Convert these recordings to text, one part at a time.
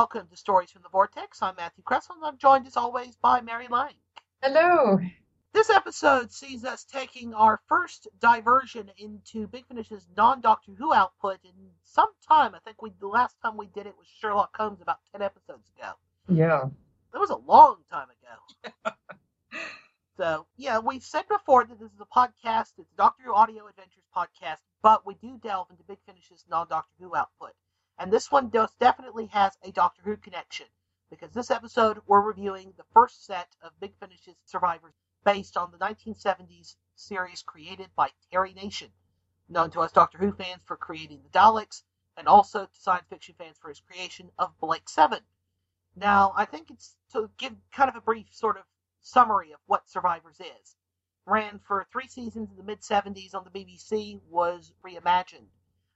welcome to Stories from the Vortex. I'm Matthew Kressel, and I'm joined as always by Mary Lang. Hello. This episode sees us taking our first diversion into Big Finish's non-Doctor Who output in some time. I think we the last time we did it was Sherlock Holmes about ten episodes ago. Yeah. That was a long time ago. so yeah, we've said before that this is a podcast. It's a Doctor Who Audio Adventures podcast, but we do delve into Big Finish's non-Doctor Who output. And this one does definitely has a Doctor Who connection because this episode we're reviewing the first set of Big Finish's survivors based on the 1970s series created by Terry Nation, known to us Doctor Who fans for creating the Daleks, and also to science fiction fans for his creation of Blake Seven. Now, I think it's to give kind of a brief sort of summary of what Survivors is. Ran for three seasons in the mid 70s on the BBC, was reimagined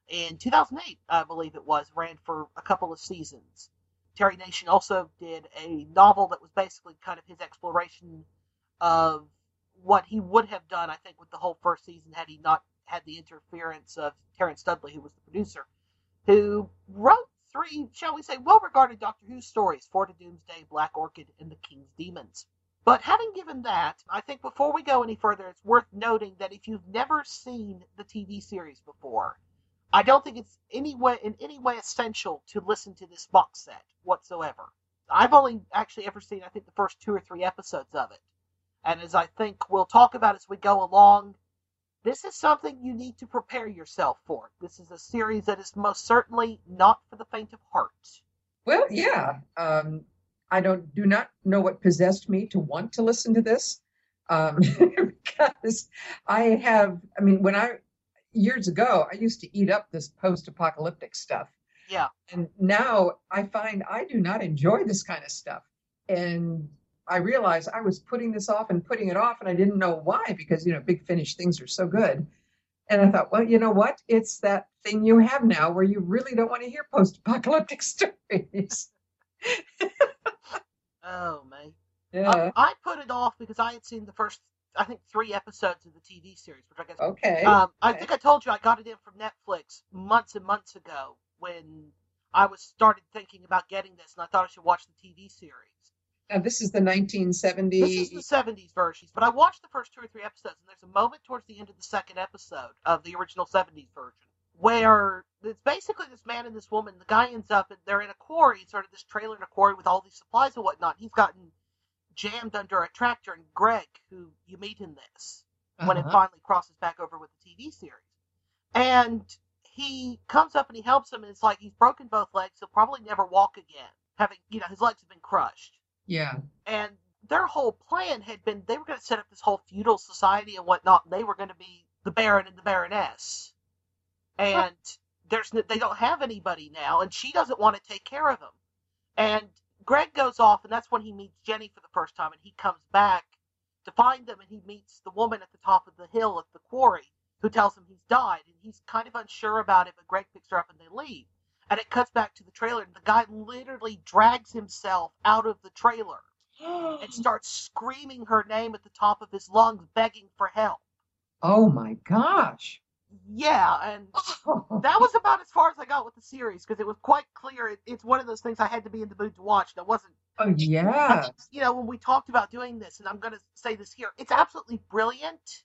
in 2008, I believe it was, ran for a couple of seasons. Terry Nation also did a novel that was basically kind of his exploration of what he would have done, I think, with the whole first season had he not had the interference of Terence Dudley, who was the producer, who wrote three, shall we say, well regarded Doctor Who stories Four to Doomsday, Black Orchid, and The King's Demons. But having given that, I think before we go any further, it's worth noting that if you've never seen the TV series before, I don't think it's any way in any way essential to listen to this box set whatsoever. I've only actually ever seen I think the first two or three episodes of it. And as I think we'll talk about as we go along, this is something you need to prepare yourself for. This is a series that is most certainly not for the faint of heart. Well, yeah. Um, I don't do not know what possessed me to want to listen to this. Um, because I have, I mean, when I years ago, I used to eat up this post apocalyptic stuff. Yeah. And now I find I do not enjoy this kind of stuff. And I realized I was putting this off and putting it off, and I didn't know why because, you know, big finish things are so good. And I thought, well, you know what? It's that thing you have now where you really don't want to hear post apocalyptic stories. oh, man. Yeah. I, I put it off because I had seen the first I think three episodes of the TV series, which I guess. Okay. Um, I okay. think I told you I got it in from Netflix months and months ago when I was started thinking about getting this, and I thought I should watch the TV series. Now, this is the 1970s. This is the 70s versions, but I watched the first two or three episodes, and there's a moment towards the end of the second episode of the original 70s version where it's basically this man and this woman. The guy ends up, and they're in a quarry, sort of this trailer in a quarry with all these supplies and whatnot. He's gotten jammed under a tractor, and Greg, who you meet in this, uh-huh. when it finally crosses back over with the TV series. And he comes up and he helps him, and it's like he's broken both legs. He'll probably never walk again, having, you know, his legs have been crushed. Yeah. And their whole plan had been they were going to set up this whole feudal society and whatnot. And they were going to be the Baron and the Baroness. And there's they don't have anybody now, and she doesn't want to take care of him. And Greg goes off, and that's when he meets Jenny for the first time, and he comes back to find them, and he meets the woman at the top of the hill at the quarry who tells him he's died, and he's kind of unsure about it, but Greg picks her up and they leave. And it cuts back to the trailer, and the guy literally drags himself out of the trailer and starts screaming her name at the top of his lungs, begging for help. Oh my gosh. Yeah, and that was about as far as I got with the series because it was quite clear. It, it's one of those things I had to be in the mood to watch. That wasn't. Oh yeah. You know, when we talked about doing this, and I'm going to say this here, it's absolutely brilliant,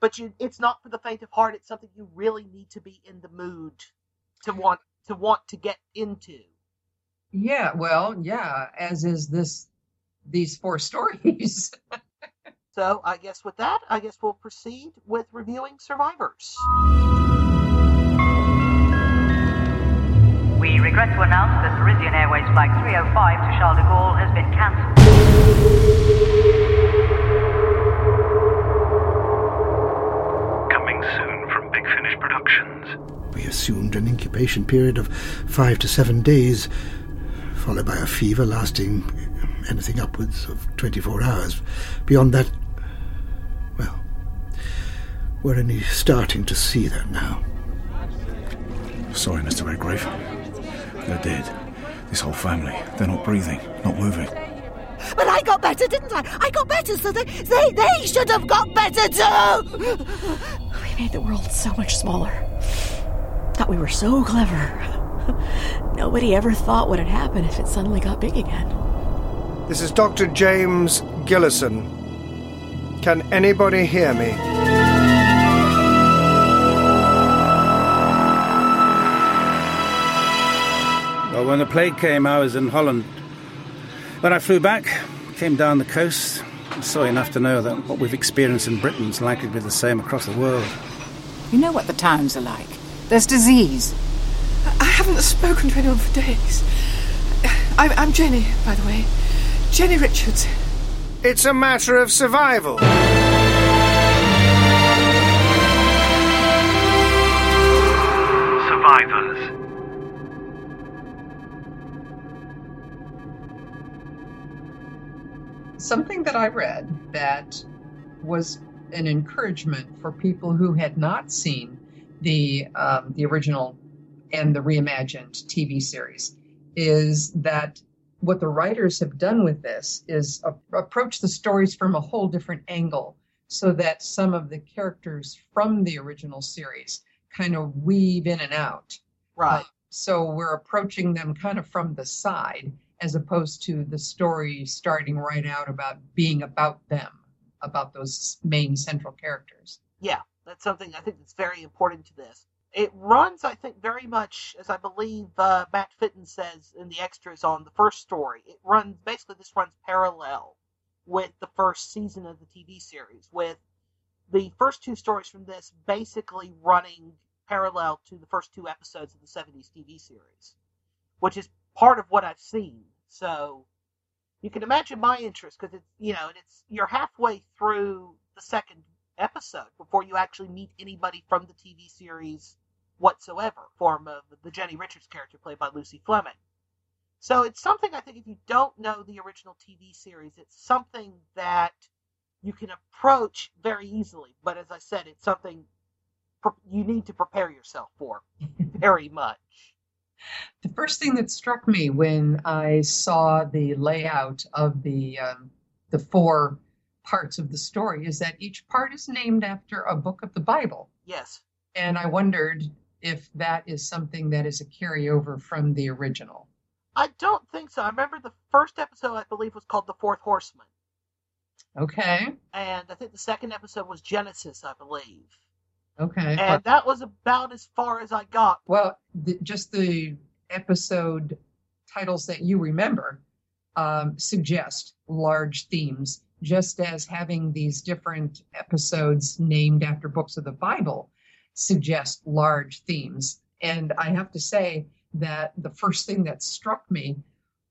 but you, it's not for the faint of heart. It's something you really need to be in the mood to want to want to get into. Yeah, well, yeah, as is this these four stories. So I guess with that, I guess we'll proceed with reviewing Survivors. We regret to announce that Parisian Airways Flight 305 to Charles de Gaulle has been cancelled. Coming soon from Big Finish Productions. We assumed an incubation period of five to seven days, followed by a fever lasting anything upwards of 24 hours. Beyond that, well, we're only starting to see that now. Sorry, Mr. Redgrave. They're dead. This whole family. They're not breathing, not moving. But I got better, didn't I? I got better, so they they, they should have got better too! We made the world so much smaller. Thought we were so clever. Nobody ever thought what would happen if it suddenly got big again. This is Dr. James Gillison. Can anybody hear me? When the plague came, I was in Holland. When I flew back, came down the coast, saw enough to know that what we've experienced in Britain is likely to be the same across the world. You know what the towns are like. There's disease. I haven't spoken to anyone for days. I'm, I'm Jenny, by the way. Jenny Richards. It's a matter of survival. Survivors. Something that I read that was an encouragement for people who had not seen the um, the original and the reimagined TV series is that what the writers have done with this is a- approach the stories from a whole different angle so that some of the characters from the original series kind of weave in and out. Right. Uh, so we're approaching them kind of from the side as opposed to the story starting right out about being about them, about those main central characters. Yeah, that's something I think that's very important to this. It runs, I think, very much as I believe uh, Matt Fitton says in the extras on the first story. It runs basically this runs parallel with the first season of the TV series, with the first two stories from this basically running parallel to the first two episodes of the 70s TV series, which is part of what I've seen. So you can imagine my interest because it's you know it's you're halfway through the second episode before you actually meet anybody from the TV series whatsoever, form of the Jenny Richards character played by Lucy Fleming. So it's something I think if you don't know the original TV series, it's something that you can approach very easily. But as I said, it's something you need to prepare yourself for very much. The first thing that struck me when I saw the layout of the um, the four parts of the story is that each part is named after a book of the Bible, Yes. and I wondered if that is something that is a carryover from the original. I don't think so. I remember the first episode, I believe, was called The Fourth Horseman. Okay, And I think the second episode was Genesis, I believe. Okay. And that was about as far as I got. Well, the, just the episode titles that you remember um, suggest large themes, just as having these different episodes named after books of the Bible suggest large themes. And I have to say that the first thing that struck me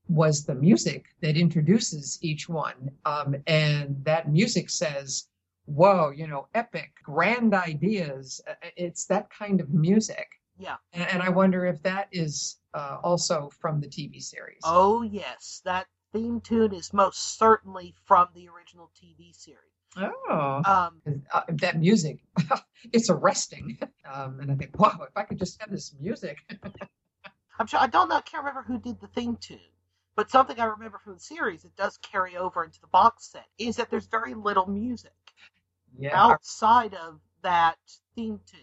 was the music that introduces each one. Um, and that music says, whoa, you know, epic, grand ideas. Uh, It's that kind of music. Yeah. And, and I wonder if that is uh, also from the TV series. Oh, yes. That theme tune is most certainly from the original TV series. Oh. Um, Uh, that music, it's arresting. Um, and I think, wow, if I could just have this music. I'm sure, I don't know, I can't remember who did the theme tune, but something I remember from the series that does carry over into the box set is that there's very little music yeah. outside of that theme tune.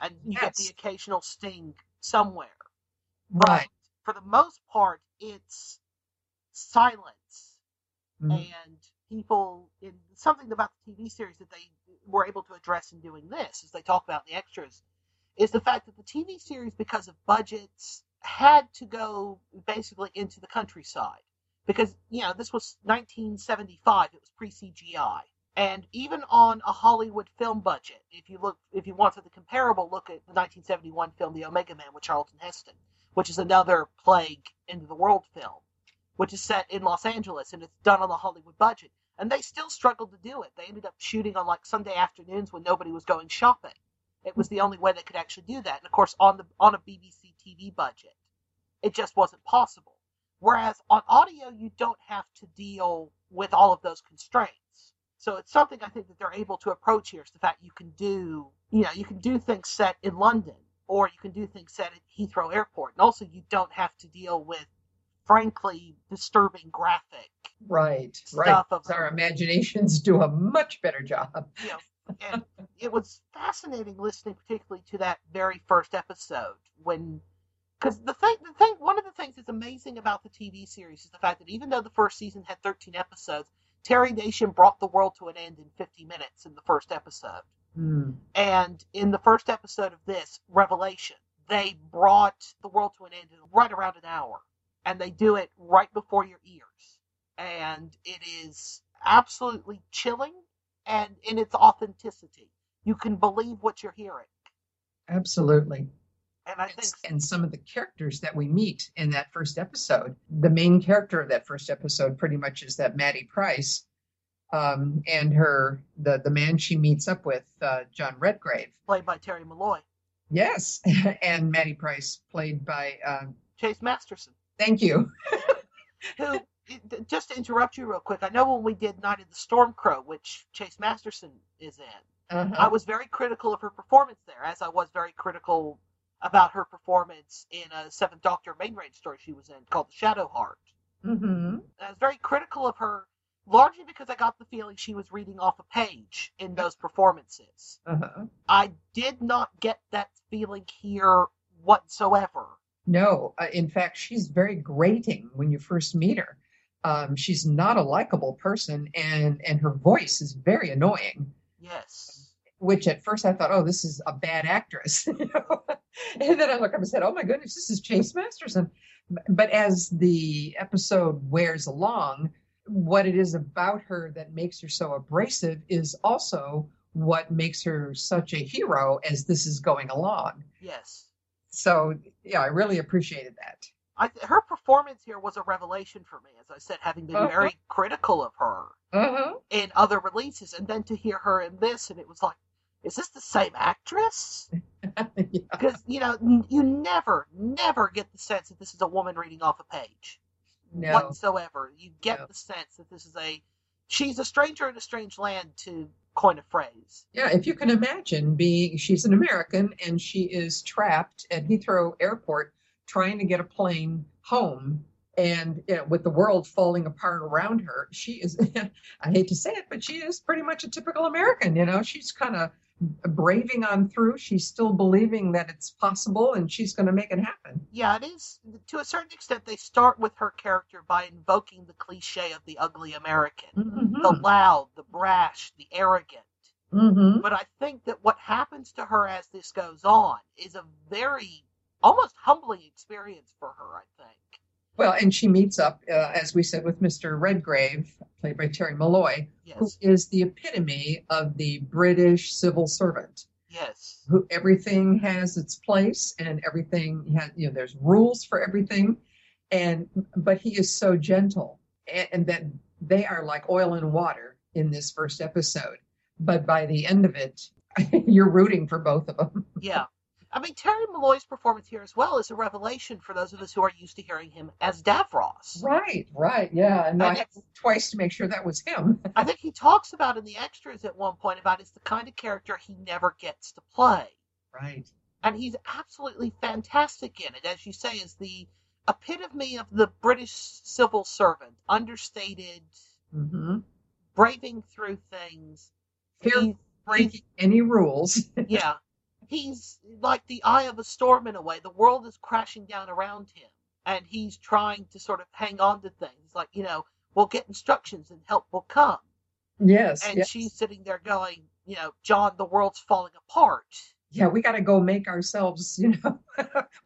And you get the occasional sting somewhere. Right. For the most part, it's silence. Mhm. and people in something about the TV series that they were able to address in doing this, as they talk about in the extras, is the fact that the TV series, because of budgets, had to go basically into the countryside because you know this was 1975; it was pre CGI, and even on a Hollywood film budget, if you look, if you want something comparable, look at the 1971 film The Omega Man with Charlton Heston, which is another plague into the world film which is set in Los Angeles and it's done on the Hollywood budget. And they still struggled to do it. They ended up shooting on like Sunday afternoons when nobody was going shopping. It was the only way they could actually do that. And of course, on the on a BBC TV budget, it just wasn't possible. Whereas on audio, you don't have to deal with all of those constraints. So it's something I think that they're able to approach here. Is the fact you can do, you know, you can do things set in London, or you can do things set at Heathrow Airport, and also you don't have to deal with frankly disturbing graphic Right. Right. stuff of Our imaginations do a much better job. you know and it was fascinating listening particularly to that very first episode when Because the thing, the thing, one of the things that's amazing about the TV series is the fact that even though the first season had 13 episodes, Terry Nation brought the world to an end in 50 minutes in the first episode. Hmm. And in the first episode of this, Revelation, they brought the world to an end in right around an hour. And they do it right before your ears. And it is absolutely chilling and in its authenticity. You can believe what you're hearing. Absolutely. And I think and some of the characters that we meet in that first episode, the main character of that first episode pretty much is that Maddie Price, um, and her the the man she meets up with, uh, John Redgrave. played by Terry Molloy, Yes, and Maddie Price played by. Um, Chase Masterson, thank you. who just to interrupt you real quick, I know when we did Night of the Storm Crow, which Chase Masterson is in, Uh-huh. I was very critical of her performance there, as I was very critical about her performance in a Seventh Doctor main range story she was in called The Shadow Heart. Mm-hmm. I was very critical of her largely because I got the feeling she was reading off a page in those performances. Uh-huh. I did not get that feeling here whatsoever. No, uh, in fact, she's very grating when you first meet her. Um, she's not a likable person, and and her voice is very annoying. Yes. Which at first I thought, oh, this is a bad actress, you know? and then I looked up and said, oh my goodness, this is Chase Masterson. But as the episode wears along, what it is about her that makes her so abrasive is also what makes her such a hero as this is going along. Yes. So yeah, I really appreciated that. I th- her performance here was a revelation for me, as I said, having been Uh-huh. very critical of her Uh-huh. in other releases, and then to hear her in this, and it was like, is this the same actress? Because you know, n- you never, never get the sense that this is a woman reading off a page No. whatsoever. You get the sense that this is a she's a stranger in a strange land, to coin a phrase. Yeah, if you can imagine being, she's an American and she is trapped at Heathrow Airport trying to get a plane home. And you know, with the world falling apart around her, she is, I hate to say it, but she is pretty much a typical American. You know, she's kind of braving on through. She's still believing that it's possible and she's going to make it happen. Yeah, it is to a certain extent. They start with her character by invoking the cliche of the ugly American, the loud, the brash, the arrogant. Mm-hmm. But I think that what happens to her as this goes on is a very almost humbling experience for her. I think. Well, and she meets up, uh, as we said, with Mr. Redgrave, played by Terry Molloy, who Yes. is the epitome of the British civil servant. Yes. Who everything has its place, and everything has, you know, there's rules for everything, and but he is so gentle, and, and that they are like oil and water in this first episode. But by the end of it, you're rooting for both of them. Yeah. I mean, Terry Molloy's performance here as well is a revelation for those of us who are used to hearing him as Davros. Right, right, yeah. And I had to twice to make sure that was him. I think he talks about in the extras at one point about it's the kind of character he never gets to play. Right. And he's absolutely fantastic in it. As you say, is the epitome of the British civil servant, understated, Mm-hmm. braving through things. Fear breaking any rules. yeah. He's like the eye of a storm in a way. The world is crashing down around him, and he's trying to sort of hang on to things. Like, you know, we'll get instructions and help will come. yes. And yes. she's sitting there going, you know, John, the world's falling apart. yeah, we got to go make ourselves, you know,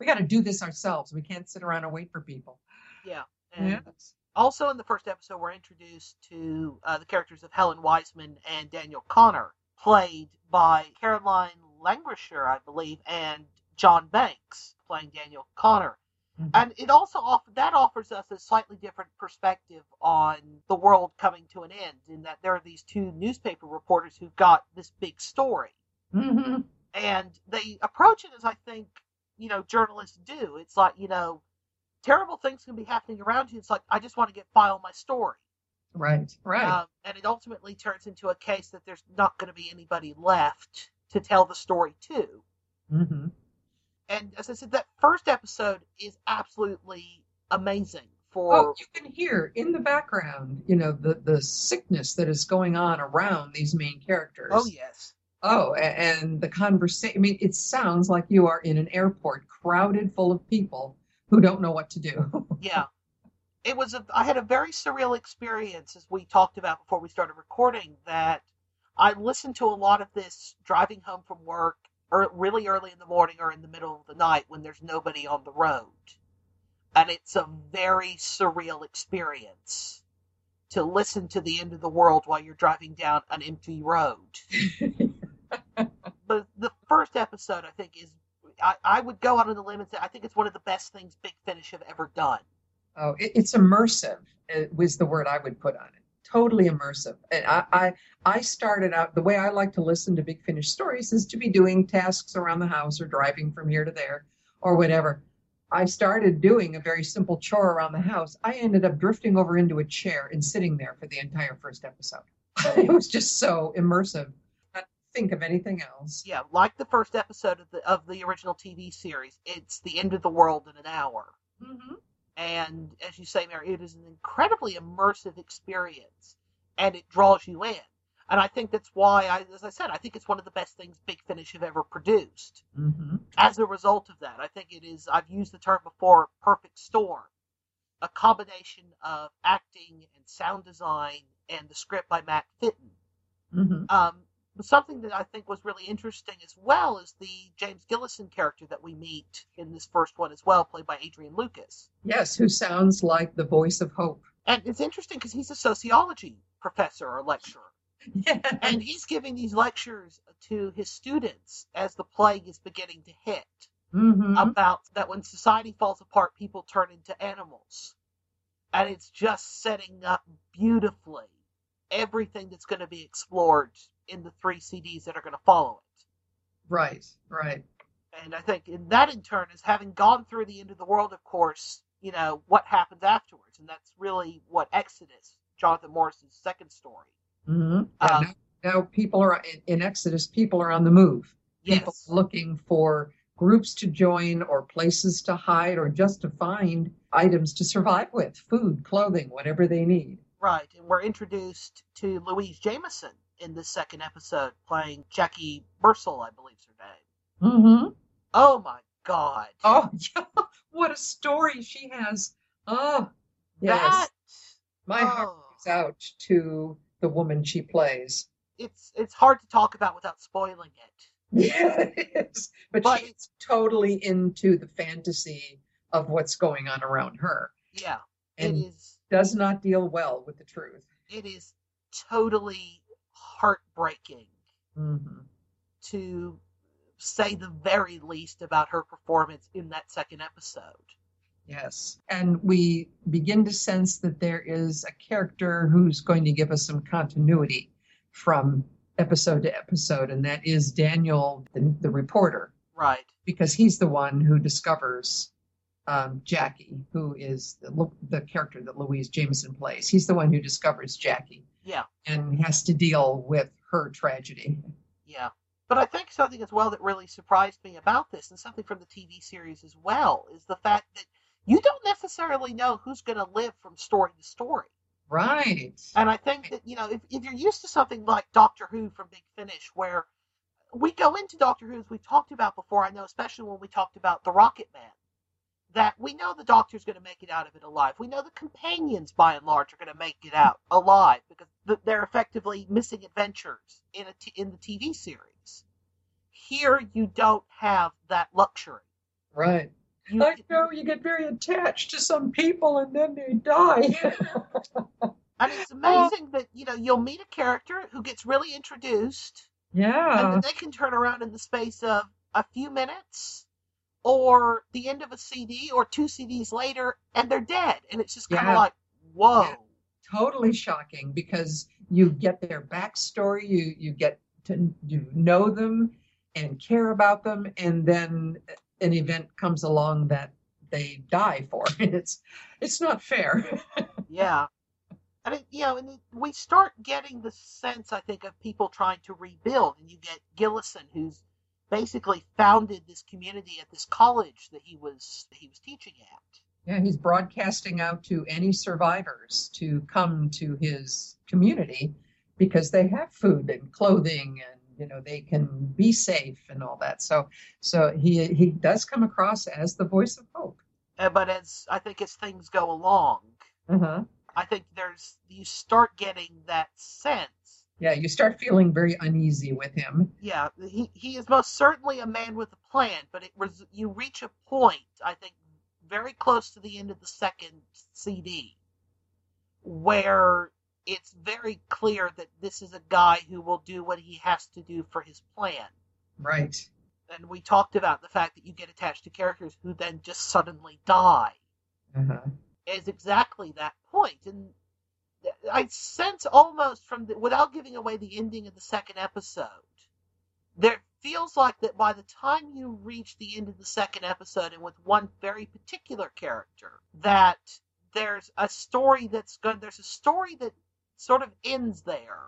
we got to do this ourselves. We can't sit around and wait for people. Yeah. And Yes. also in the first episode, we're introduced to uh, the characters of Helen Wiseman and Daniel Connor, played by Caroline Langrishe, I believe, and John Banks, playing Daniel Connor. Mhm. And it also off- that offers us a slightly different perspective on the world coming to an end, in that there are these two newspaper reporters who've got this big story, Mhm. and they approach it as I think you know journalists do. It's like you know terrible things can be happening around you. It's like I just want to get file my story, Right, right. um, and it ultimately turns into a case that there's not going to be anybody left to tell the story to. hmm And as I said, that first episode is absolutely amazing. For Oh, you can hear in the background, you know, the, the sickness that is going on around these main characters. oh yes, Oh, and the conversation. I mean, it sounds like you are in an airport crowded full of people who don't know what to do. Yeah. It was a I had a very surreal experience as we talked about before we started recording that I listen to a lot of this driving home from work or really early in the morning or in the middle of the night when there's nobody on the road. And it's a very surreal experience to listen to the end of the world while you're driving down an empty road. but the first episode I think is I, I would go out on the limb and say I think it's one of the best things Big Finish have ever done. Oh, it, it's immersive. It was the word I would put on it. Totally immersive. And I, I, I started out the way I like to listen to Big Finish stories is to be doing tasks around the house or driving from here to there or whatever. I started doing a very simple chore around the house. I ended up drifting over into a chair and sitting there for the entire first episode. it was just so immersive. Not think of anything else. Yeah, like the first episode of the of the original TV series, it's the end of the world in an hour. Mm-hmm. And as you say, Mary, it is an incredibly immersive experience, and it draws you in. And I think that's why, I, as I said, I think it's one of the best things Big Finish have ever produced. Mm-hmm. As a result of that, I think it is. I've used the term before, perfect storm, a combination of acting and sound design and the script by Matt Fitton. Mm-hmm. Um, but something that I think was really interesting as well is the James Gillison character that we meet in this first one as well, played by Adrian Lukis. Yes, who sounds like the voice of hope. And it's interesting because he's a sociology professor or lecturer. Yeah. And he's giving these lectures to his students as the plague is beginning to hit Mm-hmm. about that when society falls apart, people turn into animals. And it's just setting up beautifully everything that's going to be explored in the three CDs that are going to follow it. Right, right. And I think in that in turn is having gone through the end of the world, of course, you know, what happens afterwards. And that's really what Exodus, Jonathan Morris's second story. Mm-hmm. Um, now, now people are in, in Exodus. People are on the move. People Yes. looking for groups to join, or places to hide, or just to find items to survive with, food, clothing, whatever they need. Right. And we're introduced to Louise Jameson in this second episode, playing Jackie Bursell, I believe is her name. Mm-hmm. Oh my God. Oh, yeah. what a story she has. Oh, yes. That My heart oh. goes out to the woman she plays. it's it's hard to talk about without spoiling it. Yeah, it is. But, But- she's totally into the fantasy of what's going on around her Yeah. and it is does not deal well with the truth. it is totally heartbreaking Mm-hmm. to say the very least about her performance in that second episode. Yes. And we begin to sense that there is a character who's going to give us some continuity from episode to episode, and that is Daniel, the, the reporter, Right. because he's the one who discovers um, Jackie, who is the, the character that Louise Jameson plays. He's the one who discovers Jackie Yeah. and has to deal with her tragedy. Yeah. But I think something as well that really surprised me about this, and something from the TV series as well, is the fact that you don't necessarily know who's going to live from story to story. Right. And I think that, you know, if, if you're used to something like Doctor Who from Big Finish, where we go into Doctor Who, as we've talked about before, I know, especially when we talked about The Rocket Man, that we know the Doctor's going to make it out of it alive. We know the companions, by and large, are going to make it out alive because they're effectively missing adventures in, a t- in the TV series. Here, you don't have that luxury. Right. You, I know you get very attached to some people and then they die. and it's amazing that, you know, you'll meet a character who gets really introduced. Yeah. And then they can turn around in the space of a few minutes or the end of a CD or two CDs later and they're dead. And it's just kind of Yeah. like, whoa. Yeah. Totally shocking because you get their backstory, you you get to you know them and care about them, and then an event comes along that they die for. It's it's not fair. Yeah. And it, you know, and we start getting the sense, I think, of people trying to rebuild. And you get Gillison, who's basically founded this community at this college that he was that he was teaching at. Yeah, he's broadcasting out to any survivors to come to his community because they have food and clothing and you know they can be safe and all that. So so he he does come across as the voice of hope. Uh, but as I think as things go along, Uh-huh. I think there's you start getting that sense. Yeah, you start feeling very uneasy with him. Yeah, he he is most certainly a man with a plan, but it was you reach a point I think very close to the end of the second CD where it's very clear that this is a guy who will do what he has to do for his plan. Right. And we talked about the fact that you get attached to characters who then just suddenly die. Uh-huh. is exactly that. And I sense almost from the, without giving away the ending of the second episode, there feels like that by the time you reach the end of the second episode and with one very particular character, that there's a story that's good. there's a story that sort of ends there,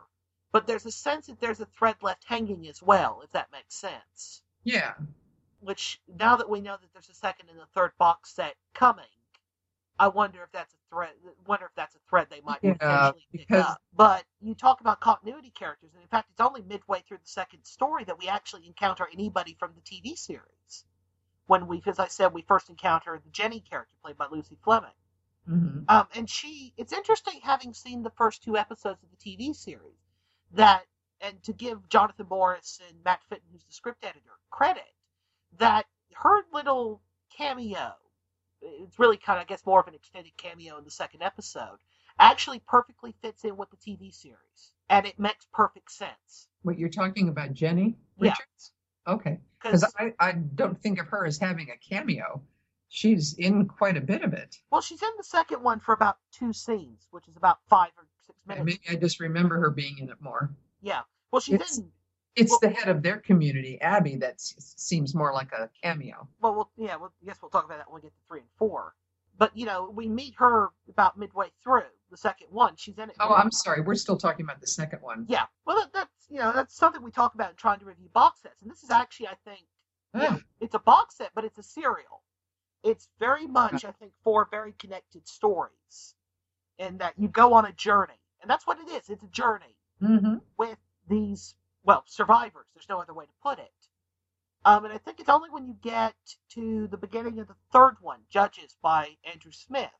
but there's a sense that there's a thread left hanging as well, if that makes sense. Yeah. Which now that we know that there's a second and a third box set coming, I wonder if that's a thread. Wonder if that's a thread they might Yeah, potentially pick because- up. But you talk about continuity characters, and in fact, it's only midway through the second story that we actually encounter anybody from the TV series. When we, as I said, we first encounter the Jenny character played by Lucy Fleming. Mhm. Um, and she, it's interesting having seen the first two episodes of the TV series that, and to give Jonathan Morris and Matt Fitton, who's the script editor, credit, that her little cameo, it's really kind of, I guess, more of an extended cameo in the second episode, actually perfectly fits in with the TV series. And it makes perfect sense. What you're talking about, Jenny Richards? Yeah. Okay. Because I, I don't think of her as having a cameo. She's in quite a bit of it. Well, she's in the second one for about two scenes, which is about five or six And minutes. maybe I just remember her being in it more. Yeah. Well, she's It's- in It's the head of their community, Abby, that seems more like a cameo. well, we'll yeah, well, I guess we'll talk about that when we get to three and four. But you know, we meet her about midway through the second one. She's in it. Oh, I'm sorry. We're still talking about the second one. Yeah, well, that, that's you know that's something we talk about in trying to review box sets, and this is actually, I think, yeah, it's a box set, but it's a serial. It's very much, I think, four very connected stories, and that you go on a journey, and that's what it is. It's a journey Mm-hmm. with these well survivors. There's no other way to put it. Um, and I think it's only when you get to the beginning of the third one, Judges by Andrew Smith,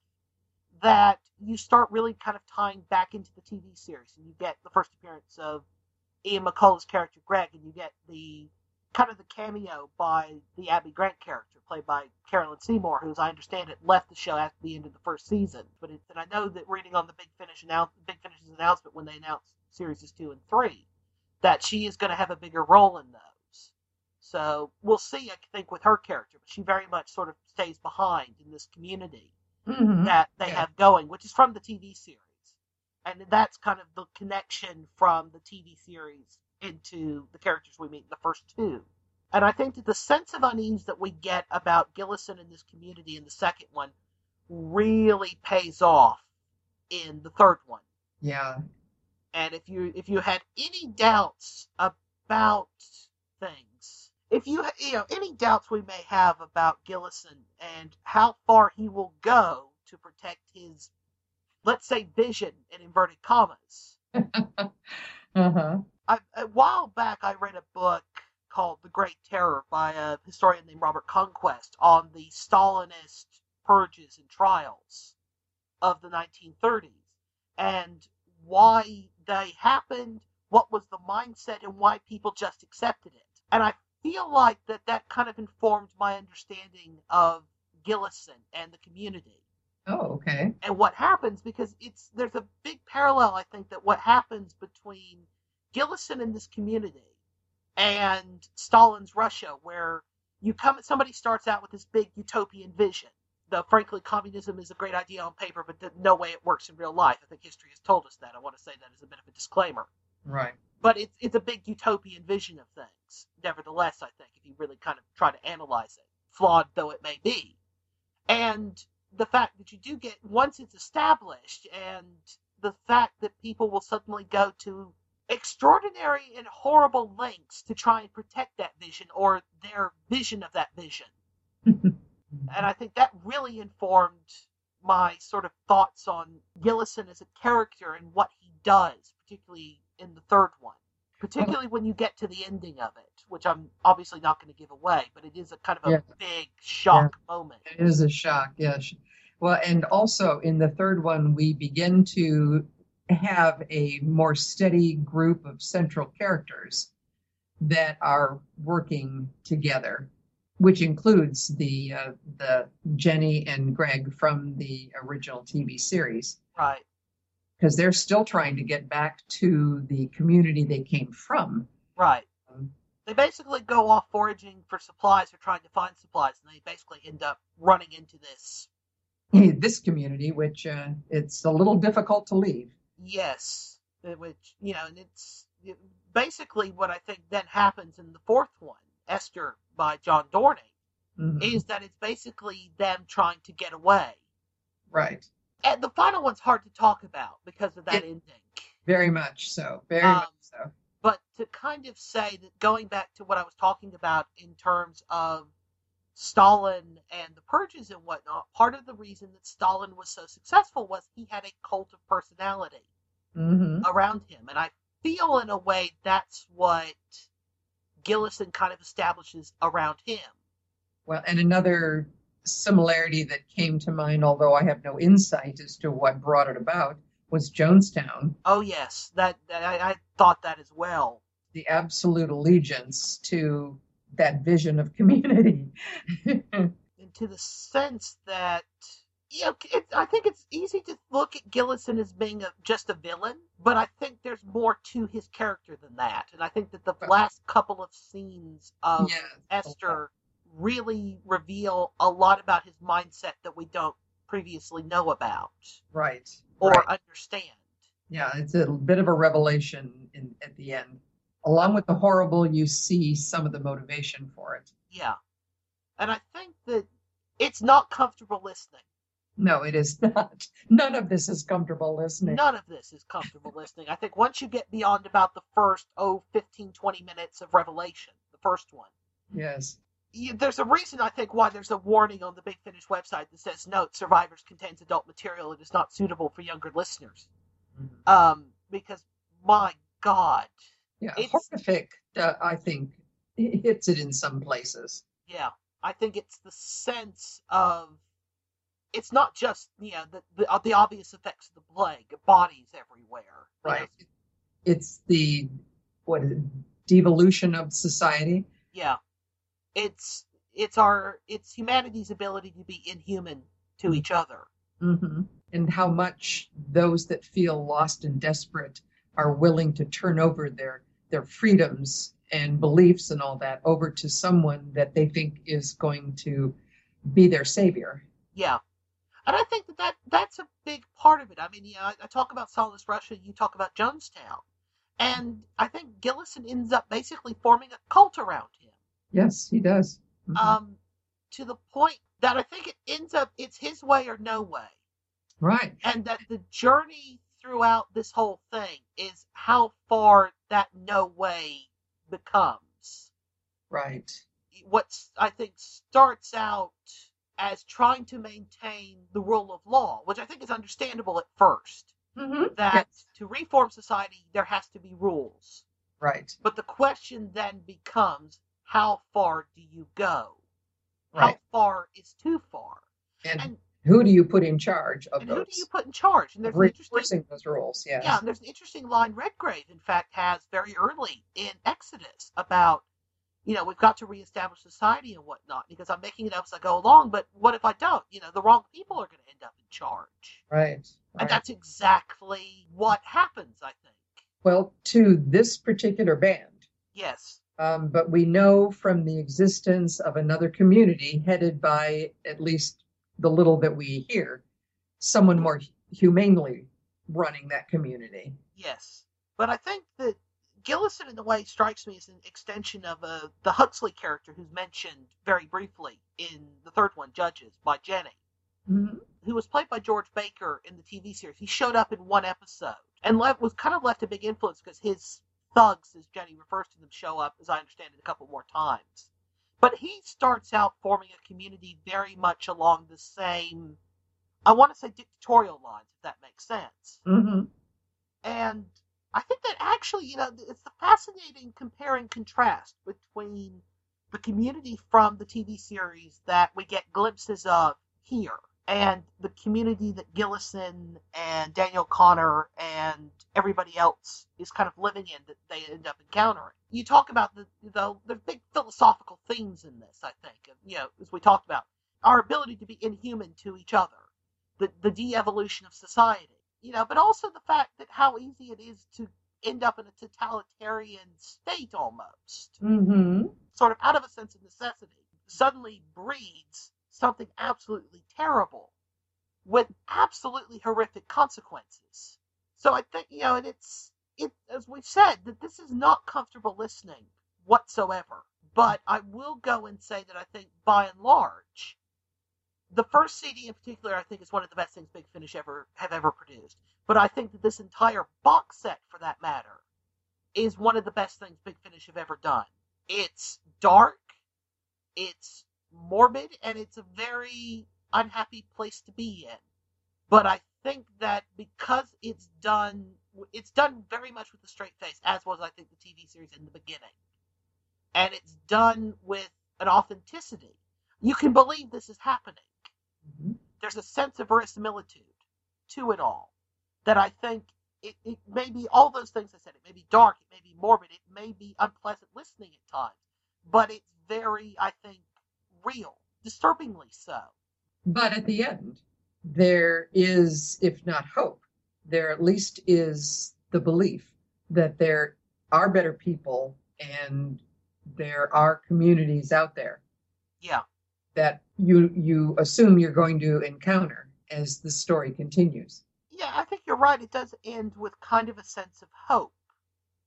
that you start really kind of tying back into the TV series, and you get the first appearance of Ian McCulloch's character Greg, and you get the kind of the cameo by the Abby Grant character, played by Carolyn Seymour, who, as I understand it, left the show after the end of the first season. But it, and I know that reading on the Big Finish announce, Big Finish's announcement when they announced series two and three, that she is going to have a bigger role in those. So we'll see. I think with her character, but she very much sort of stays behind in this community Mhm. that they Yeah. have going, which is from the TV series. And that's kind of the connection from the TV series into the characters we meet in the first two. And I think that the sense of unease that we get about Gillison and this community in the second one really pays off in the third one. Yeah. And if you if you had any doubts about things, if you you know any doubts we may have about Gillison and how far he will go to protect his, let's say, vision in inverted commas. Uh-huh. I, a while back, I read a book called The Great Terror by a historian named Robert Conquest on the Stalinist purges and trials of the 1930s and why they happened, what was the mindset, and why people just accepted it. And I feel like that that kind of informed my understanding of Gillison and the community Oh, okay. and what happens because it's there's a big parallel I think that what happens between Gillison and this community and Stalin's Russia where you come somebody starts out with this big utopian vision. Though frankly communism is a great idea on paper but no way it works in real life. I think history has told us that. I want to say that as a bit of a disclaimer. Right. But it's it's a big utopian vision of things. Nevertheless, I think if you really kind of try to analyze it, flawed though it may be. And the fact that you do get once it's established and the fact that people will suddenly go to extraordinary and horrible lengths to try and protect that vision or their vision of that vision. and I think that really informed my sort of thoughts on Gillison as a character and what he does, particularly in the third one. particularly when you get to the ending of it, which I'm obviously not going to give away, but it is a kind of a Yeah. big shock moment. It is a shock, yes. Well, and also in the third one, we begin to have a more steady group of central characters that are working together, which includes the uh, the Jenny and Greg from the original TV series, Right. because they're still trying to get back to the community they came from. Right. Um, They basically go off foraging for supplies or trying to find supplies, and they basically end up running into this. this community, which uh, it's a little difficult to leave. Yes, which you know, and it's basically what I think then happens in the fourth one, Esther by John Dorney, Mhm. is that it's basically them trying to get away. Right. And the final one's hard to talk about because of that It- ending. Very much so. Very Um, much so. But to kind of say that going back to what I was talking about in terms of Stalin and the purges and whatnot, part of the reason that Stalin was so successful was he had a cult of personality hmm around him. And I feel in a way that's what Gillison kind of establishes around him. Well, and another similarity that came to mind, although I have no insight as to what brought it about, was Jonestown. Oh yes, that, that I, I thought that as well. The absolute allegiance to that vision of community. and to the sense that you know, it, I think it's easy to look at Gillison as being a, just a villain, but I think there's more to his character than that. And I think that the last couple of scenes of. Esther really reveal a lot about his mindset that we don't previously know about right. or right. understand. Yeah, it's a bit of a revelation in, at the end. Along with the horrible, you see some of the motivation for it. Yeah. And I think that it's not comfortable listening. No, it is not. None of this is comfortable listening. None of this is comfortable listening. I think once you get beyond about the first, oh, 15, 20 minutes of Revelation, the first one, Yes. you, there's a reason, I think, why there's a warning on the Big Finish website that says, note, Survivors contains adult material. and is not suitable for younger listeners. Um, because, my God. Yeah, It's- horrific, uh, I think, it hits it in some places. Yeah. I think it's the sense of, it's not just, you know, the, the, the obvious effects of the plague, bodies everywhere. you know, Right. It's the, what is it, devolution of society. yeah it's it's our it's humanity's ability to be inhuman to each other hmm And how much those that feel lost and desperate are willing to turn over their their freedoms and beliefs and all that over to someone that they think is going to be their savior. yeah and i think that, that that's a big part of it i mean you know I, I talk about Stalinist russia you talk about jonestown and i think gillison ends up basically forming a cult around him Yes, he does. Mhm. um to the point that i think it ends up it's his way or no way right. and that the journey throughout this whole thing is how far that no way becomes Right. what I think starts out as trying to maintain the rule of law, which I think is understandable at 1st Mm-hmm. That to reform society, there has to be rules. Right. But the question then becomes how far do you go? Right. How far is too far? And, and- who do you put in charge of And those? who do you put in charge? And there's of an interesting reinforcing those rules? Yes. Yeah, and there's an interesting line Redgrave, in fact, has very early in Exodus about, you know, we've got to reestablish society and whatnot, because I'm making it up as I go along, but what if I don't? You know, the wrong people are going to end up in charge. Right. And right. that's exactly what happens, I think. Well, to this particular band, Yes. um, but we know from the existence of another community headed by at least the little that we hear, someone more humanely running that community. Yes. But I think that Gillison, in a way, strikes me as an extension of uh, the Huxley character who's mentioned very briefly in the third one, Judges, by Jenny. Mhm. who was played by George Baker in the TV series. He showed up in one episode and left, was kind of left a big influence because his thugs, as Jenny refers to them, show up, as I understand it, a couple more times. But he starts out forming a community very much along the same, I want to say dictatorial lines, if that makes sense. Mm-hmm. And I think that actually, you know, it's the fascinating compare and contrast between the community from the TV series that we get glimpses of here and the community that Gillison and Daniel Connor and everybody else is kind of living in that they end up encountering. You talk about the the, the big philosophical themes in this, I think, you know, as we talked about, our ability to be inhuman to each other, the the de-evolution of society, you know, but also the fact that how easy it is to end up in a totalitarian state almost, Mm-hmm. sort of out of a sense of necessity, suddenly breeds something absolutely terrible with absolutely horrific consequences. So I think, you know, and it's, it, as we've said, that this is not comfortable listening whatsoever. But I will go and say that I think by and large, the first CD in particular, I think, is one of the best things Big Finish ever have ever produced. But I think that this entire box set, for that matter, is one of the best things Big Finish have ever done. It's dark, it's morbid, and it's a very unhappy place to be in. But I think that because it's done, it's done very much with a straight face, as was I think the TV series in the beginning, and it's done with an authenticity. You can believe this is happening. Mm-hmm. There's a sense of verisimilitude to it all that I think it, it may be all those things I said. It may be dark, it may be morbid, it may be unpleasant listening at times, but it's very, I think, real, disturbingly so. But at the end, there is, if not hope, there at least is the belief that there are better people and there are communities out there Yeah. That you you assume you're going to encounter as the story continues. Yeah, I think you're right. It does end with kind of a sense of hope.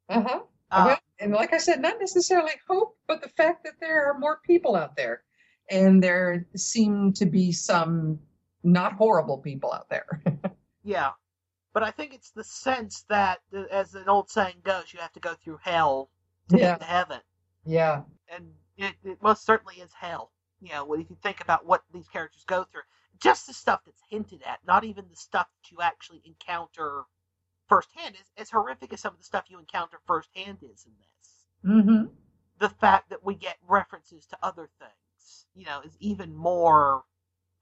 Uh-huh. Uh, Well, and like I said, not necessarily hope, but the fact that there are more people out there, and there seem to be some not horrible people out there. Yeah. But I think it's the sense that, as an old saying goes, you have to go through hell to Yeah. get to heaven. yeah. And it, it most certainly is hell. You know, if you think about what these characters go through, just the stuff that's hinted at, not even the stuff that you actually encounter firsthand, is as horrific as some of the stuff you encounter firsthand is in this, Mm-hmm. the fact that we get references to other things, you know, is even more,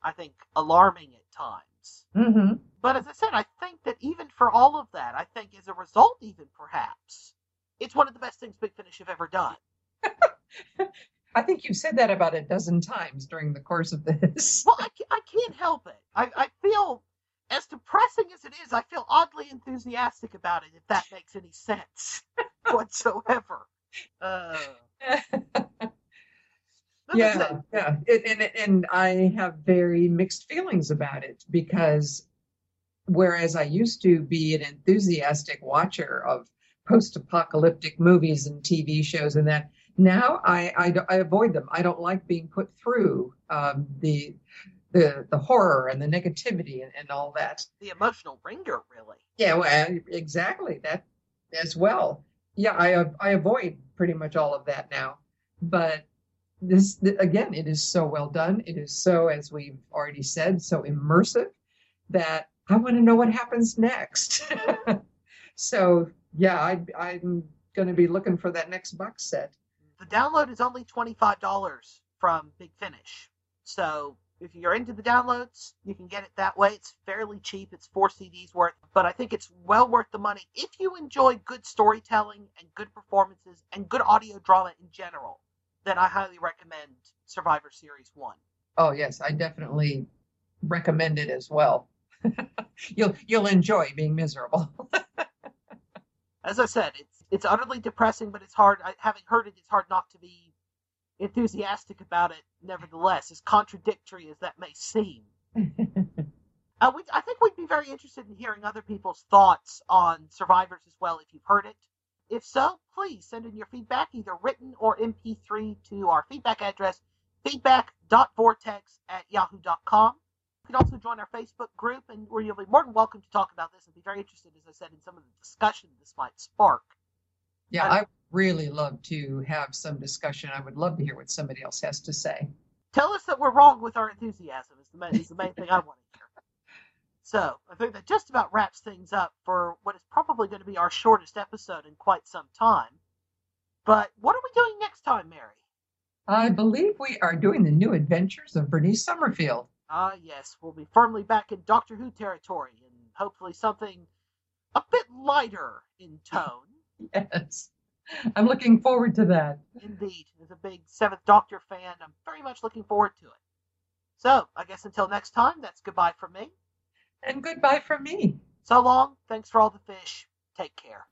I think, alarming at times. Mm-hmm. But as I said, I think that even for all of that, I think as a result, even perhaps, it's one of the best things Big Finish have ever done. I think you've said that about a dozen times during the course of this. Well, I, I can't help it. I, I feel, as depressing as it is, I feel oddly enthusiastic about it, if that makes any sense whatsoever. Uh, yeah, yeah. It, and and I have very mixed feelings about it because whereas I used to be an enthusiastic watcher of post-apocalyptic movies and TV shows and that, now I I, I avoid them. I don't like being put through um, the the the horror and the negativity and, and all that. The emotional wringer, really. Yeah, well, exactly that as well. Yeah, I I avoid pretty much all of that now. But this again, it is so well done. It is so, as we've already said, so immersive that I want to know what happens next. so yeah, I, I'm going to be looking for that next box set. The download is only $25 from Big Finish. So if you're into the downloads, you can get it that way. It's fairly cheap. It's four CDs worth, but I think it's well worth the money if you enjoy good storytelling and good performances and good audio drama in general. Then I highly recommend Survivor Series 1. Oh yes, I definitely recommend it as well. you'll you'll enjoy being miserable. As I said, it's it's utterly depressing, but it's hard. I, having heard it, it's hard not to be enthusiastic about it. Nevertheless, as contradictory as that may seem. Uh, we, I think we'd be very interested in hearing other people's thoughts on Survivors as well if you've heard it. If so, please send in your feedback, either written or MP3, to our feedback address, feedback.vortex at yahoo.com. You can also join our Facebook group, and where you'll be more than welcome to talk about this and be very interested, as I said, in some of the discussion this might spark. Yeah, I really love to have some discussion. I would love to hear what somebody else has to say. Tell us that we're wrong with our enthusiasm is the main, is the main thing I want to hear. So I think that just about wraps things up for what is probably going to be our shortest episode in quite some time. But what are we doing next time, Mary? I believe we are doing the new adventures of Bernice Summerfield. Ah, yes, we'll be firmly back in Doctor Who territory and hopefully something a bit lighter in tone. Yes. I'm looking forward to that. Indeed. As a big Seventh Doctor fan, I'm very much looking forward to it. So, I guess until next time, that's goodbye from me. And goodbye from me. So long. Thanks for all the fish. Take care.